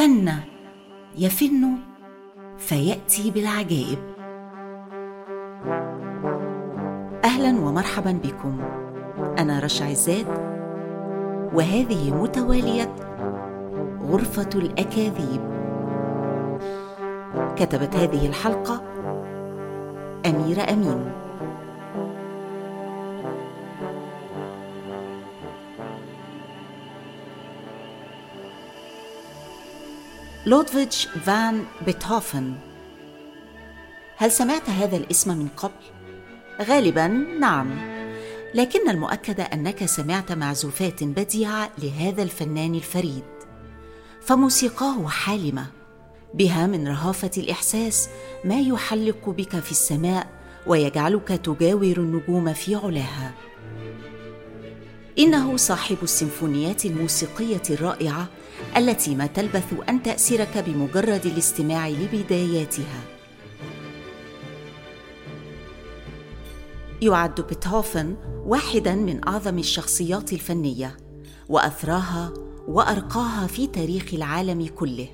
فن يفن فيأتي بالعجائب أهلا ومرحبا بكم. أنا رشا عزاد وهذه متوالية غرفة الأكاذيب. كتبت هذه الحلقة أميرة أمين. لودفيتش فان بيتهوفن. هل سمعت هذا الاسم من قبل؟ غالبا نعم. لكن المؤكد أنك سمعت معزوفات بديعة لهذا الفنان الفريد. فموسيقاه حالمة. بها من رهافة الإحساس ما يحلق بك في السماء ويجعلك تجاور النجوم في علاها إنه صاحب السيمفونيات الموسيقية الرائعة التي ما تلبث أن تأسرك بمجرد الاستماع لبداياتها. يعد بيتهوفن واحدا من أعظم الشخصيات الفنية وأثراها وأرقاها في تاريخ العالم كله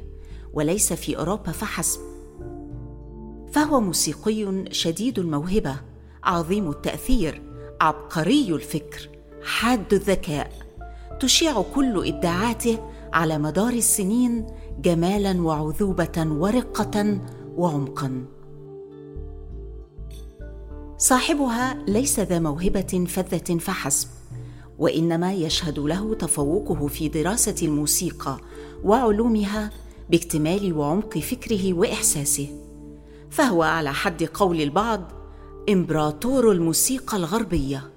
وليس في أوروبا فحسب. فهو موسيقي شديد الموهبة عظيم التأثير عبقري الفكر حاد الذكاء تشيع كل إبداعاته على مدار السنين جمالا وعذوبة ورقة وعمقا. صاحبها ليس ذا موهبة فذة فحسب وإنما يشهد له تفوقه في دراسة الموسيقى وعلومها باكتمال وعمق فكره وإحساسه. فهو على حد قول البعض إمبراطور الموسيقى الغربية.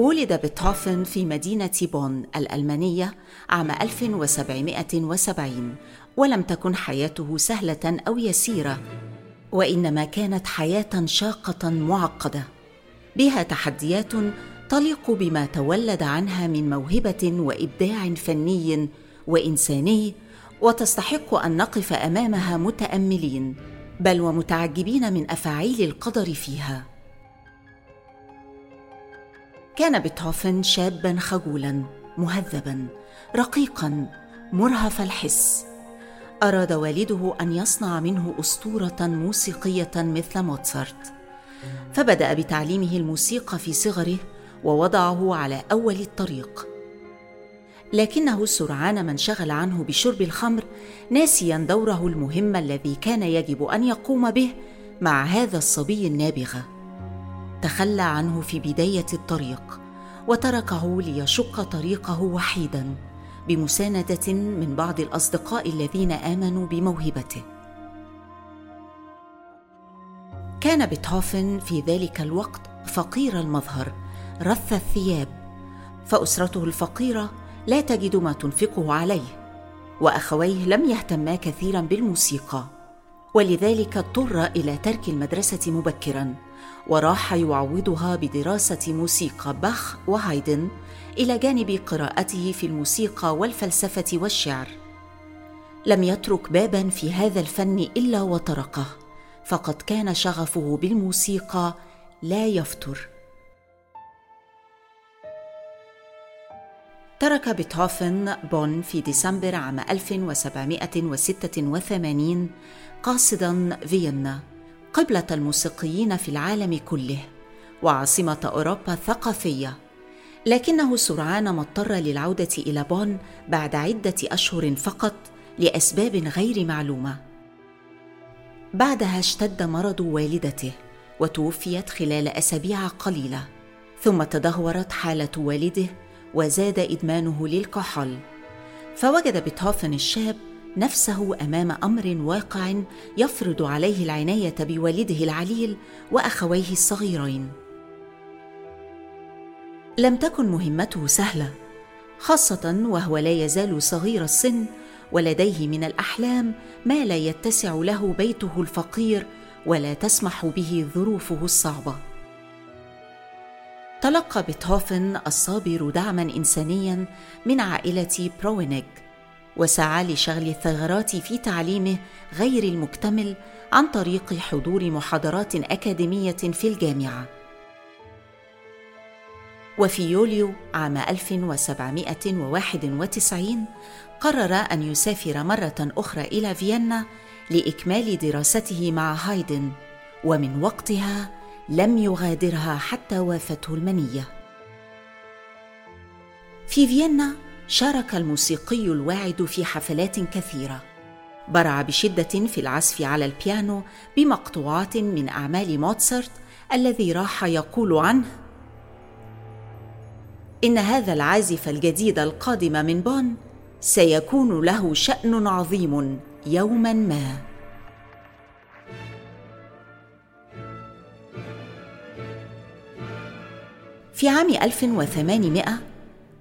ولد بيتهوفن في مدينة بون الألمانية عام 1770 ولم تكن حياته سهلة أو يسيرة وإنما كانت حياة شاقة معقدة. بها تحديات تليق بما تولد عنها من موهبة وإبداع فني وإنساني وتستحق أن نقف أمامها متأملين بل ومتعجبين من أفاعيل القدر فيها. كان بيتهوفن شابا خجولا مهذبا رقيقا مرهف الحس. أراد والده أن يصنع منه أسطورة موسيقية مثل موتسارت. فبدأ بتعليمه الموسيقى في صغره ووضعه على أول الطريق. لكنه سرعان ما انشغل عنه بشرب الخمر ناسيا دوره المهم الذي كان يجب أن يقوم به مع هذا الصبي النابغة. تخلى عنه في بداية الطريق وتركه ليشق طريقه وحيدا بمساندة من بعض الأصدقاء الذين آمنوا بموهبته. كان بيتهوفن في ذلك الوقت فقير المظهر رث الثياب فأسرته الفقيرة لا تجد ما تنفقه عليه وأخويه لم يهتما كثيرا بالموسيقى ولذلك اضطر إلى ترك المدرسة مبكرا. وراح يعوضها بدراسة موسيقى باخ وهايدن إلى جانب قراءته في الموسيقى والفلسفة والشعر. لم يترك بابا في هذا الفن إلا وطرقه فقد كان شغفه بالموسيقى لا يفتر ترك بيتهوفن بون في ديسمبر عام 1786 قاصدا فيينا. قبلة الموسيقيين في العالم كله وعاصمة أوروبا الثقافية. لكنه سرعان ما اضطر للعودة إلى بون بعد عدة أشهر فقط لأسباب غير معلومة. بعدها اشتد مرض والدته وتوفيت خلال أسابيع قليلة. ثم تدهورت حالة والده وزاد إدمانه للكحول. فوجد بيتهوفن الشاب نفسه أمام أمر واقع يفرض عليه العناية بوالده العليل وأخويه الصغيرين. لم تكن مهمته سهلة خاصة وهو لا يزال صغير السن ولديه من الأحلام ما لا يتسع له بيته الفقير ولا تسمح به ظروفه الصعبة. تلقى بيتهوفن الصابر دعما انسانيا من عائلة بروينيغ وسعى لشغل الثغرات في تعليمه غير المكتمل عن طريق حضور محاضرات أكاديمية في الجامعة. وفي يوليو عام 1791 قرر أن يسافر مرة أخرى إلى فيينا لإكمال دراسته مع هايدن ومن وقتها لم يغادرها حتى وافته المنية. في فيينا شارك الموسيقي الواعد في حفلات كثيرة. برع بشدة في العزف على البيانو بمقطوعات من أعمال موتسارت الذي راح يقول عنه إن هذا العازف الجديد القادم من بون سيكون له شأن عظيم يوما ما. في عام 1800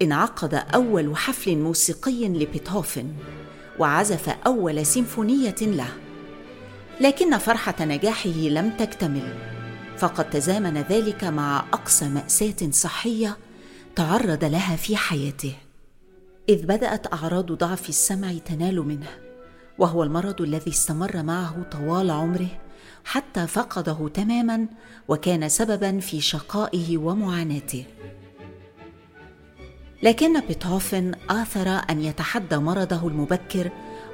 انعقد أول حفل موسيقي لبيتهوفن وعزف أول سيمفونية له. لكن فرحة نجاحه لم تكتمل فقد تزامن ذلك مع أقصى مأساة صحية تعرض لها في حياته. إذ بدأت أعراض ضعف السمع تنال منه وهو المرض الذي استمر معه طوال عمره حتى فقده تماما وكان سببا في شقائه ومعاناته. لكن بيتهوفن آثر أن يتحدى مرضه المبكر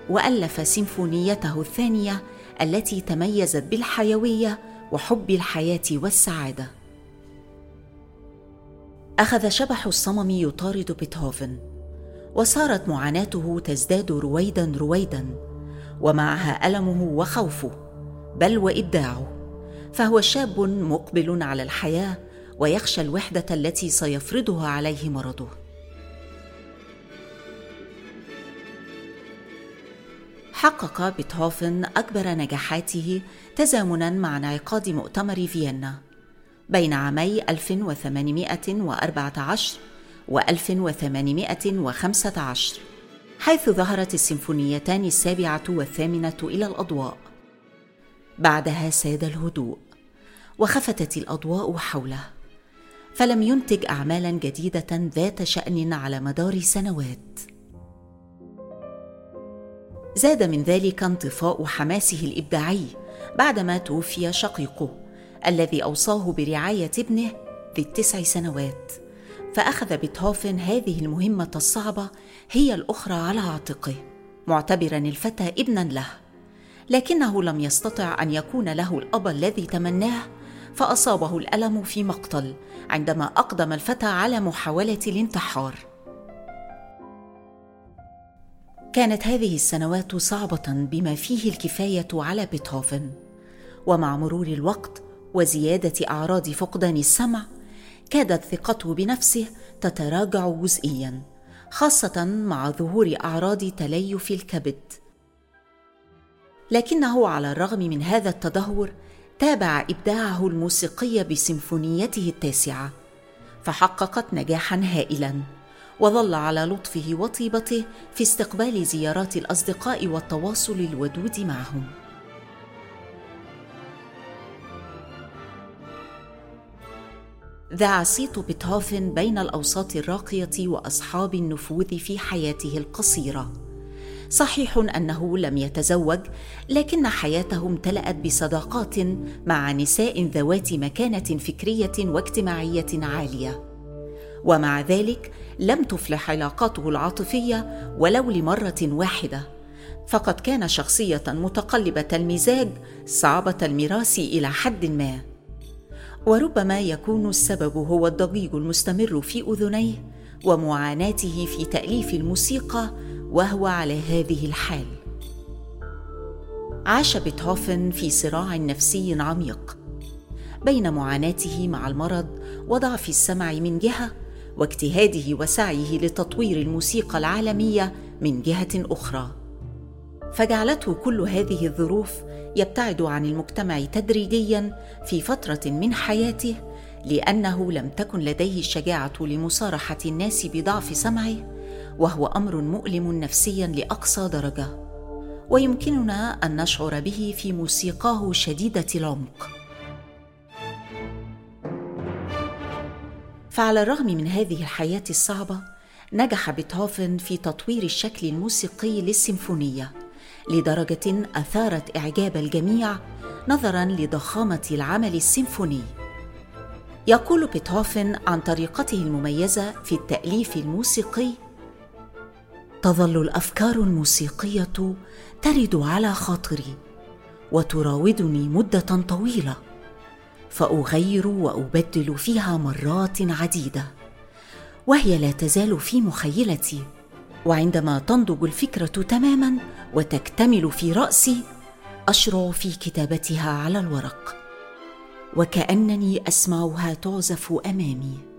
وألف سيمفونيته الثانية التي تميزت بالحيوية وحب الحياة والسعادة. أخذ شبح الصمم يطارد بيتهوفن، وصارت معاناته تزداد رويدا رويدا، ومعها ألمه وخوفه، بل وإبداعه، فهو شاب مقبل على الحياة ويخشى الوحدة التي سيفرضها عليه مرضه. حقق بيتهوفن أكبر نجاحاته تزامنا مع انعقاد مؤتمر فيينا بين عامي 1814 و 1815 حيث ظهرت السيمفونيتان السابعة والثامنة إلى الأضواء. بعدها ساد الهدوء وخفتت الأضواء حوله فلم ينتج أعمالا جديدة ذات شأن على مدار سنوات. زاد من ذلك انطفاء حماسه الإبداعي بعدما توفي شقيقه الذي أوصاه برعاية ابنه ذي التسع سنوات. فأخذ بيتهوفن هذه المهمة الصعبة هي الأخرى على عاتقه معتبرا الفتى ابنا له. لكنه لم يستطع أن يكون له الأب الذي تمناه فأصابه الألم في مقتل عندما أقدم الفتى على محاولة الانتحار. كانت هذه السنوات صعبة بما فيه الكفاية على بيتهوفن. ومع مرور الوقت وزيادة أعراض فقدان السمع كادت ثقته بنفسه تتراجع جزئيا خاصة مع ظهور أعراض تليف الكبد. لكنه على الرغم من هذا التدهور تابع إبداعه الموسيقي بسيمفونيته التاسعة فحققت نجاحا هائلا. وظل على لطفه وطيبته في استقبال زيارات الأصدقاء والتواصل الودود معهم. ذاع صيت بيتهوفن بين الأوساط الراقية وأصحاب النفوذ في حياته القصيرة. صحيح أنه لم يتزوج لكن حياته امتلأت بصداقات مع نساء ذوات مكانة فكرية واجتماعية عالية. ومع ذلك لم تفلح علاقاته العاطفية ولو لمرة واحدة. فقد كان شخصية متقلبة المزاج صعبة المراس إلى حد ما. وربما يكون السبب هو الضجيج المستمر في أذنيه ومعاناته في تأليف الموسيقى وهو على هذه الحال. عاش بيتهوفن في صراع نفسي عميق. بين معاناته مع المرض وضعف السمع من جهة واجتهاده وسعيه لتطوير الموسيقى العالمية من جهة أخرى. فجعلته كل هذه الظروف يبتعد عن المجتمع تدريجيا في فترة من حياته لأنه لم تكن لديه الشجاعة لمصارحة الناس بضعف سمعه وهو أمر مؤلم نفسيا لأقصى درجة. ويمكننا أن نشعر به في موسيقاه شديدة العمق. فعلى الرغم من هذه الحياة الصعبة نجح بيتهوفن في تطوير الشكل الموسيقي للسيمفونية لدرجة أثارت إعجاب الجميع نظرا لضخامة العمل السيمفوني. يقول بيتهوفن عن طريقته المميزة في التأليف الموسيقي تظل الأفكار الموسيقية ترد على خاطري وتراودني مدة طويلة فأغير وأبدل فيها مرات عديدة وهي لا تزال في مخيلتي وعندما تنضج الفكرة تماما وتكتمل في رأسي أشرع في كتابتها على الورق وكأنني أسمعها تعزف أمامي.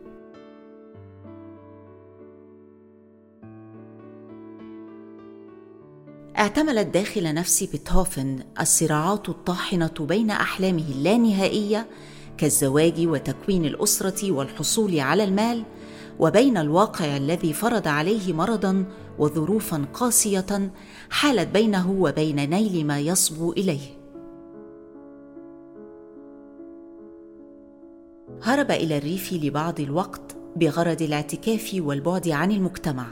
اعتملت داخل نفس بيتهوفن الصراعات الطاحنة بين أحلامه اللانهائية كالزواج وتكوين الأسرة والحصول على المال وبين الواقع الذي فرض عليه مرضا وظروفا قاسية حالت بينه وبين نيل ما يصبو إليه. هرب إلى الريف لبعض الوقت بغرض الاعتكاف والبعد عن المجتمع.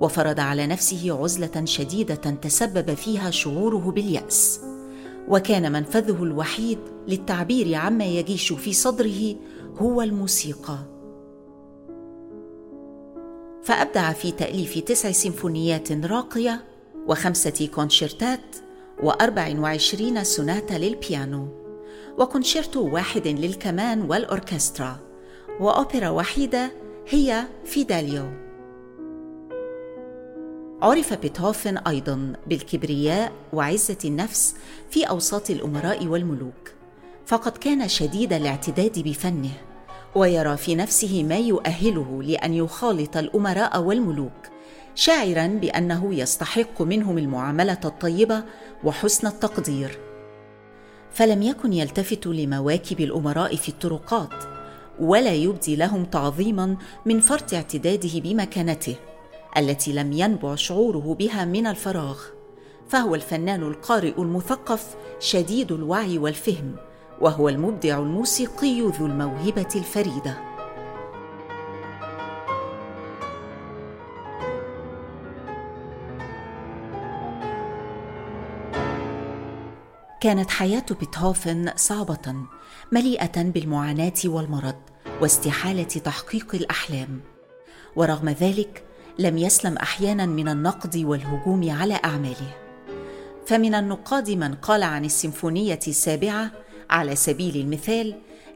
وفرض على نفسه عزلة شديدة تسبب فيها شعوره باليأس. وكان منفذه الوحيد للتعبير عما يجيش في صدره هو الموسيقى. فأبدع في تأليف تسع سيمفونيات راقية وخمسة كونشيرتات واربع وعشرين سوناتا للبيانو وكونشيرتو واحد للكمان والأوركسترا. وأوبرا وحيدة هي فيداليو. عرف بيتهوفن أيضا بالكبرياء وعزة النفس في أوساط الأمراء والملوك. فقد كان شديد الاعتداد بفنه ويرى في نفسه ما يؤهله لأن يخالط الأمراء والملوك شاعرا بأنه يستحق منهم المعاملة الطيبة وحسن التقدير. فلم يكن يلتفت لمواكب الأمراء في الطرقات ولا يبدي لهم تعظيما من فرط اعتداده بمكانته. التي لم ينبع شعوره بها من الفراغ فهو الفنان القارئ المثقف شديد الوعي والفهم وهو المبدع الموسيقي ذو الموهبة الفريدة. كانت حياة بيتهوفن صعبة مليئة بالمعاناة والمرض واستحالة تحقيق الأحلام. ورغم ذلك لم يسلم أحيانا من النقد والهجوم على أعماله. فمن النقاد من قال عن السيمفونية السابعة على سبيل المثال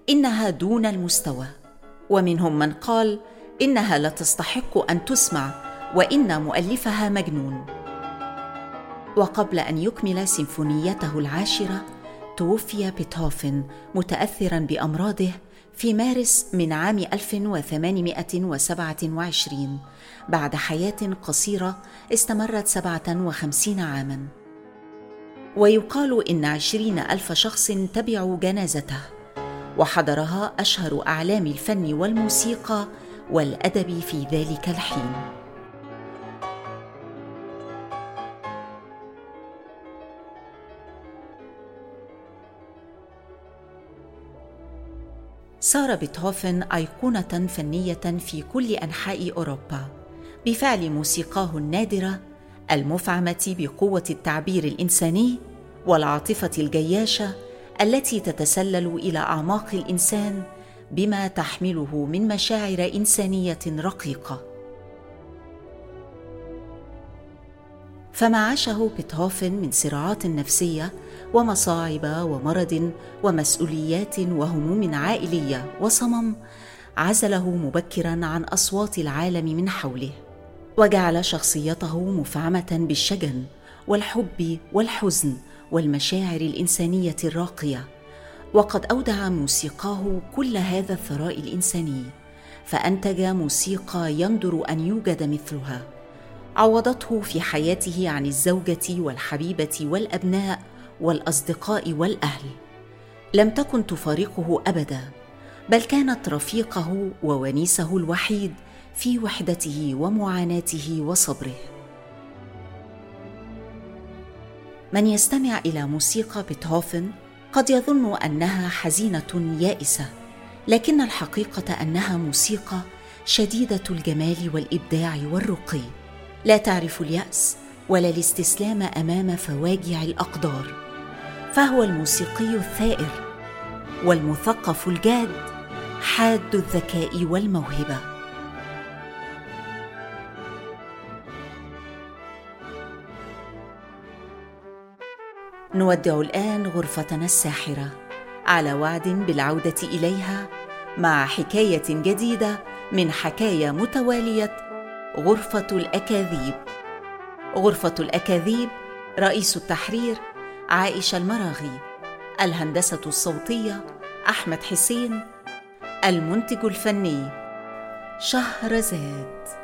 إنها دون المستوى. ومنهم من قال إنها لا تستحق أن تسمع وإن مؤلفها مجنون. وقبل أن يكمل سيمفونيته العاشرة توفي بيتهوفن متأثرا بأمراضه في مارس من عام 1827 بعد حياة قصيرة استمرت 57 عاما. ويقال إن عشرين ألف شخص تبعوا جنازته وحضرها أشهر أعلام الفن والموسيقى والأدب في ذلك الحين. صار بيتهوفن أيقونة فنية في كل أنحاء أوروبا بفعل موسيقاه النادرة المفعمة بقوة التعبير الإنساني والعاطفة الجياشة التي تتسلل إلى أعماق الإنسان بما تحمله من مشاعر إنسانية رقيقة. فما عاشه بيتهوفن من صراعات نفسية ومصاعب ومرض ومسؤوليات وهموم عائلية وصمم عزله مبكرا عن أصوات العالم من حوله. وجعل شخصيته مفعمة بالشجن والحب والحزن والمشاعر الإنسانية الراقية. وقد أودع موسيقاه كل هذا الثراء الإنساني فأنتج موسيقى يندر أن يوجد مثلها. عوضته في حياته عن الزوجة والحبيبة والأبناء والأصدقاء والأهل. لم تكن تفارقه أبدا بل كانت رفيقه وونيسه الوحيد في وحدته ومعاناته وصبره. من يستمع إلى موسيقى بيتهوفن قد يظن أنها حزينة يائسة لكن الحقيقة أنها موسيقى شديدة الجمال والإبداع والرقي. لا تعرف اليأس ولا الاستسلام أمام فواجع الأقدار. فهو الموسيقي الثائر والمثقف الجاد حاد الذكاء والموهبة. نودع الآن غرفتنا الساحرة على وعد بالعودة إليها مع حكاية جديدة من حكايه متوالية غرفة الأكاذيب. غرفة الأكاذيب رئيس التحرير عائشة المراغي الهندسة الصوتية أحمد حسين المنتج الفني شهرزاد.